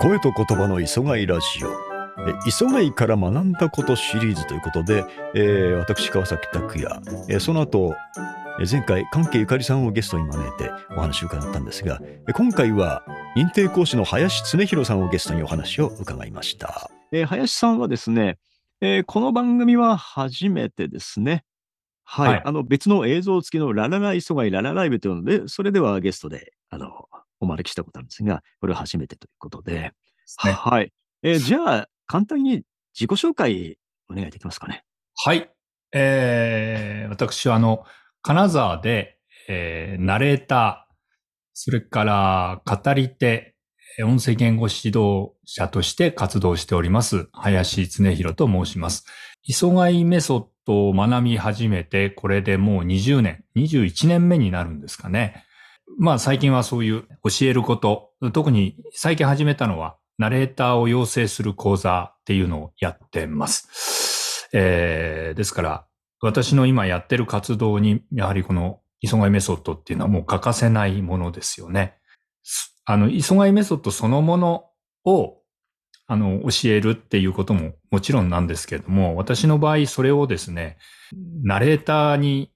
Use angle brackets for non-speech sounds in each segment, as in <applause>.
声と言葉の磯貝ラジオ。磯貝から学んだことシリーズということで、えー私川崎拓也、えーその後前回関係ゆかりさんをゲストに招いてお話を伺ったんですが今回は認定講師の林恒弘さんをゲストにお話を伺いました、えー林さんはですね、えーこの番組は初めてですね。はい、はいあの別の映像付きのラララ磯貝ララライブというのでそれではゲストであのお招きしたことあるんですがこれは初めてということでね。はい。えーじゃあ、簡単に自己紹介お願いできますかね。はい。えー、私はあの、金沢で、えー、ナレーター、それから語り手、えー音声言語指導者として活動しております、林恒弘と申します。磯貝メソッ学び始めて、これでもう20年、21年目になるんですかね。まあ最近はそういう教えること、特に最近始めたのは、ナレーターを養成する講座っていうのをやってます。えーですから、私の今やってる活動に、やはりこの磯貝メソッドっていうのはもう欠かせないものですよね。あの、磯貝メソッドそのものを、あの、教えるっていうことももちろんなんですけれども、私の場合それをですね、ナレーターに、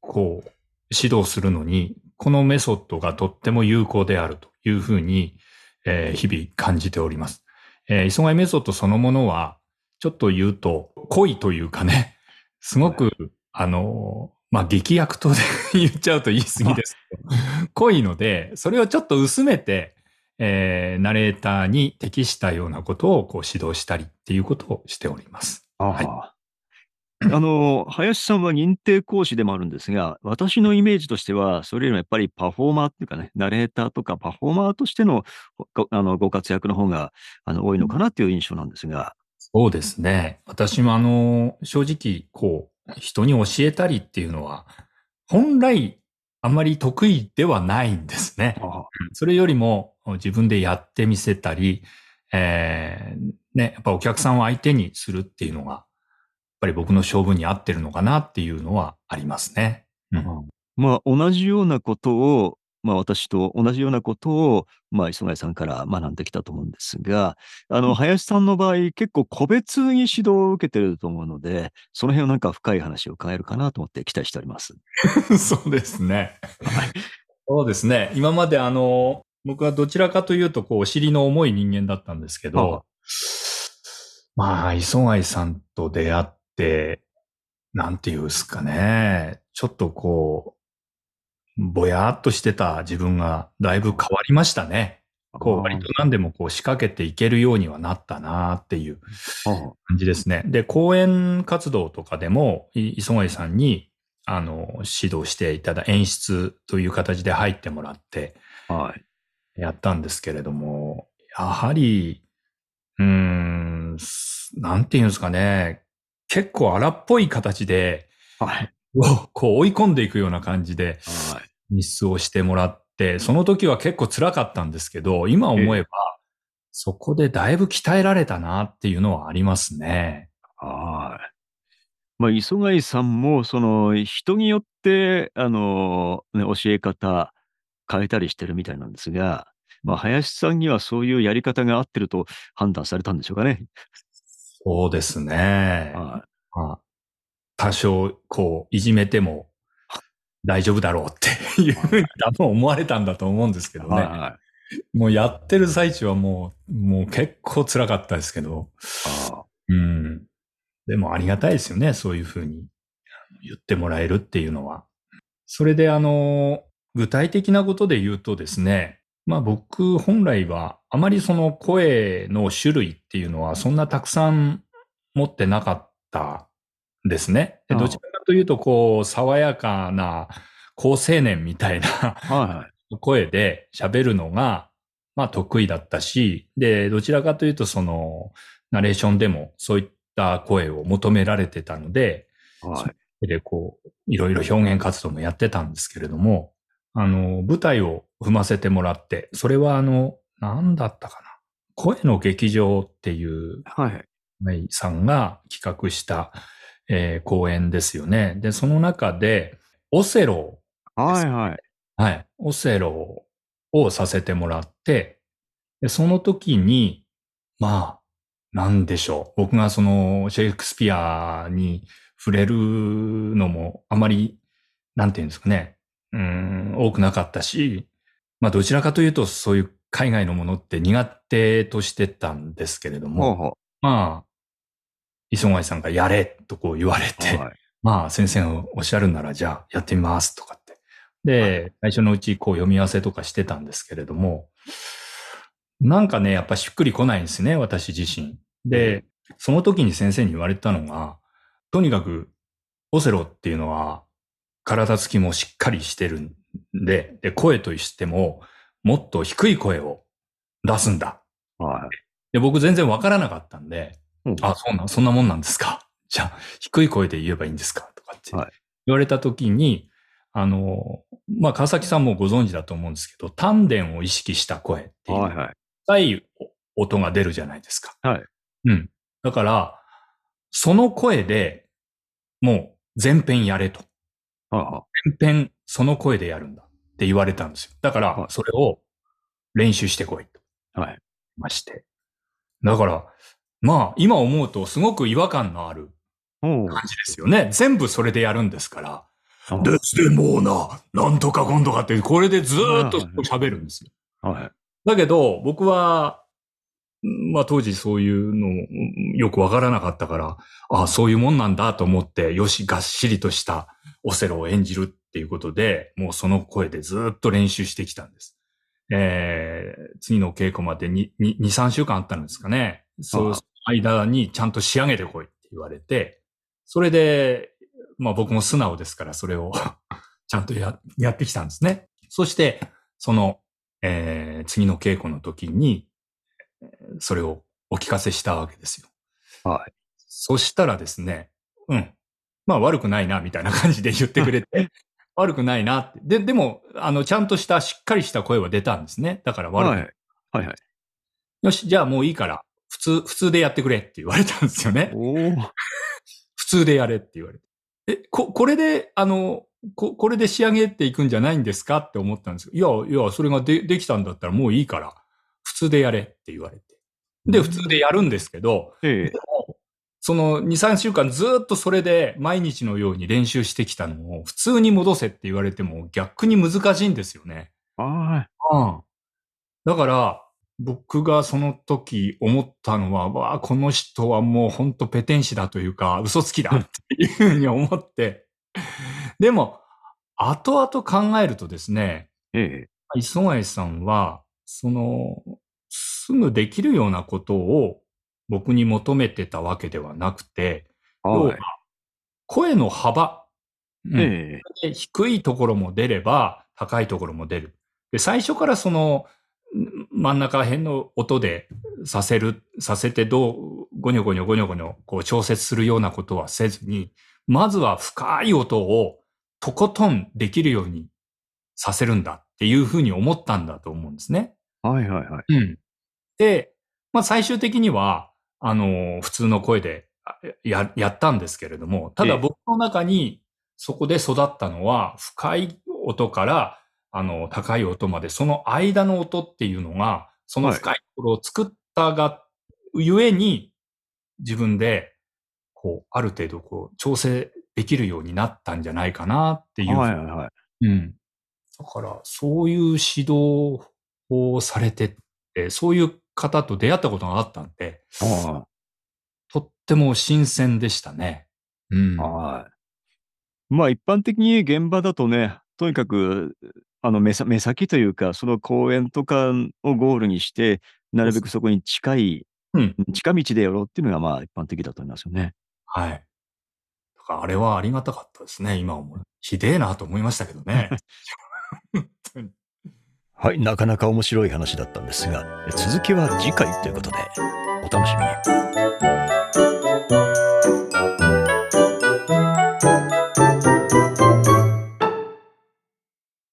こう、指導するのに、このメソッドがとっても有効であるというふうに、えー日々感じております。えー、磯貝メソッドそのものは、ちょっと言うと、濃いというかね、すごく、あの、まあ、劇薬とで <laughs> 言っちゃうと言い過ぎですけど、濃いので、それをちょっと薄めて、えーナレーターに適したようなことをこう指導したりっていうことをしております。はい <clears throat> あの、林さんは認定講師でもあるんですが、私のイメージとしては、それよりもやっぱりパフォーマーっていうかね、ナレーターとかパフォーマーとしてのごあのご活躍の方があの多いのかなっていう印象なんですが、そうですね。私もあの、正直、こう、人に教えたりっていうのは、本来、あまり得意ではないんですね。あそれよりも自分でやってみせたり、えーね、やっぱお客さんを相手にするっていうのが、やっぱり僕の性分に合ってるのかなっていうのはありますね。うんまあ、同じようなことを、まあ、私と同じようなことを、まあ、磯貝さんから学んできたと思うんですが、あの、うん林さんの場合、結構個別に指導を受けてると思うので、その辺をなんか深い話を伺えるかなと思って期待しております。<laughs> そうですね。はい。そうですね。今まであの、僕はどちらかというと、こう、お尻の重い人間だったんですけはど、まあ、磯貝さんと出会って、なんていうんですかね。ちょっとこう、ぼやっとしてた自分がだいぶ変わりましたね。こう、割と何でもこう仕掛けていけるようにはなったなっていう感じですね。で、講演活動とかでも、い磯貝さんに、あの、指導していただ、演出という形で入ってもらって、はい。やったんですけれども、やはり、うーん、すなんていうんですかね、結構荒っぽい形で、はい。こう追い込んでいくような感じではい。日出をしてもらって、その時は結構辛かったんですけど、今思えば、そこでだいぶ鍛えられたなっていうのはありますね。はい。まあ、磯貝さんも、その、人によって、あの、ね、教え方変えたりしてるみたいなんですが、まあ、林さんにはそういうやり方が合ってると判断されたんでしょうかね。そうですね。はまあ多少、こう、いじめても大丈夫だろうっていうふうに多分思われたんだと思うんですけい。どね。はもうやってる最中はもう、もう結構辛かったですけど。い。あうん。でもありがたいですよね。そういうふうに言ってもらえるっていうのは。それであの、具体的なことで言うとですね、まあ僕本来はあまりその声の種類っていうのはそんなたくさん持ってなかったんですね。でどちらかというとこう爽やかな高青年みたいな。声で喋るのが、まあ得意だったし、で、どちらかというとその、ナレーションでもそういった声を求められてたので、はい。で、こう、いろいろ表現活動もやってたんですけれども、あの、舞台を踏ませてもらって、それはあの、なんだったかな。声の劇場っていう、はい。はいさんが企画した、えー公演ですよね。で、その中で、オセロはい。はい。はい。オセロをさせてもらって、でその時に、まあ、なんでしょう。僕がそのシェイクスピアに触れるのもあまり、なんていうんですかね、うん、多くなかったし、まあどちらかというとそういう海外のものって苦手としてたんですけれども、ほうほまあ、磯貝さんがやれとこう言われて、う。はい。まあ先生がおっしゃるならじゃあやってみますとかって。で、最初のうちこう読み合わせとかしてたんですけれども、なんかね、やっぱしっくりこないんですね、私自身。で、その時に先生に言われたのが、とにかくオセロっていうのは体つきもしっかりしてるんで、で、声としてももっと低い声を出すんだ。はい。で、僕全然わからなかったんで、うんあ、そうなん、そんなもんなんですか？<laughs> じゃあ、低い声で言えばいいんですか？とかってはい言われたときに、あの、まあ、川崎さんもご存知だと思うんですけど、丹田を意識した声っていう、はいはい。深い音が出るじゃないですか。はい。うん。だから、その声でもう全編やれと。は全編その声でやるんだって言われたんですよ。だからは、いそれを練習してこいと。あはい。まして。だから、まあ、今思うとすごく違和感のある感じですよね。全部それでやるんですから。あですでもうな、なんとか今度かって、これでずーっと喋るんですよ。はい。だけど、僕は、んまあ当時そういうのうんよくわからなかったから、ああ、そういうもんなんだと思って、よし、がっしりとしたオセロを演じるっていうことで、もうその声でずーっと練習してきたんです。えー、次の稽古までに、に、2、3週間あったんですかね。そう、間にちゃんと仕上げてこいって言われて、それで、まあ僕も素直ですから、それを <laughs> ちゃんとや、やってきたんですね。そして、その、えー次の稽古の時に、えーそれをお聞かせしたわけですよ。はい。そしたらですね、うん。まあ悪くないな、みたいな感じで言ってくれて、悪くないなって。で、でも、あの、ちゃんとした、しっかりした声は出たんですね。だから悪くない。はい。はいはい。よし、じゃあもういいから、普通、普通でやってくれって言われたんですよね。<laughs> 普通でやれって言われて。え、こ、これで、あの、こ、これで仕上げていくんじゃないんですかって思ったんですけど、いや、いや、それがで、できたんだったらもういいから、普通でやれって言われて。で、普通でやるんですけど、その2、3週間ずっとそれで毎日のように練習してきたのを普通に戻せって言われても逆に難しいんですよね。はうん。だから、僕がその時思ったのは、わあ、この人はもうほんとペテン師だというか、嘘つきだっていうふうに思って。でも、後々考えるとですね、い。ええ。磯貝さんは、その、すぐできるようなことを僕に求めてたわけではなくて、要は。はい声の幅、うんええ。で低いところも出れば、高いところも出る。で、最初からその、ん真ん中辺の音でさせる、させてどう、ゴニョゴニョゴニョゴニョ、こう調節するようなことはせずに、まずは深い音をとことんできるようにさせるんだっていうふうに思ったんだと思うんですね。はいはいはい。うん。で、まあ最終的には、あの、普通の声であや、やったんですけれども、たええだ僕の中にそこで育ったのは、深い音から、あの、高い音まで、その間の音っていうのが、その深いところを作ったが、ゆえに、自分で、こう、ある程度、こう、調整できるようになったんじゃないかなっていう。はいはいはい。うん。だから、そういう指導をされてって、そういう方と出会ったことがあったんで、あとっても新鮮でしたね。うん。あ。はい。まあ一般的に現場だとね、とにかく、あの目さ目先というか、その公園とかをゴールにして、なるべくそこに近い、うん。近道でやろうっていうのがまあ一般的だと思いますよね。はい。だからあれはありがたかったですね、今思う。ひでえなと思いましたけどね。<laughs> はい、なかなか面白い話だったんですが、続きは次回ということで、お楽しみに。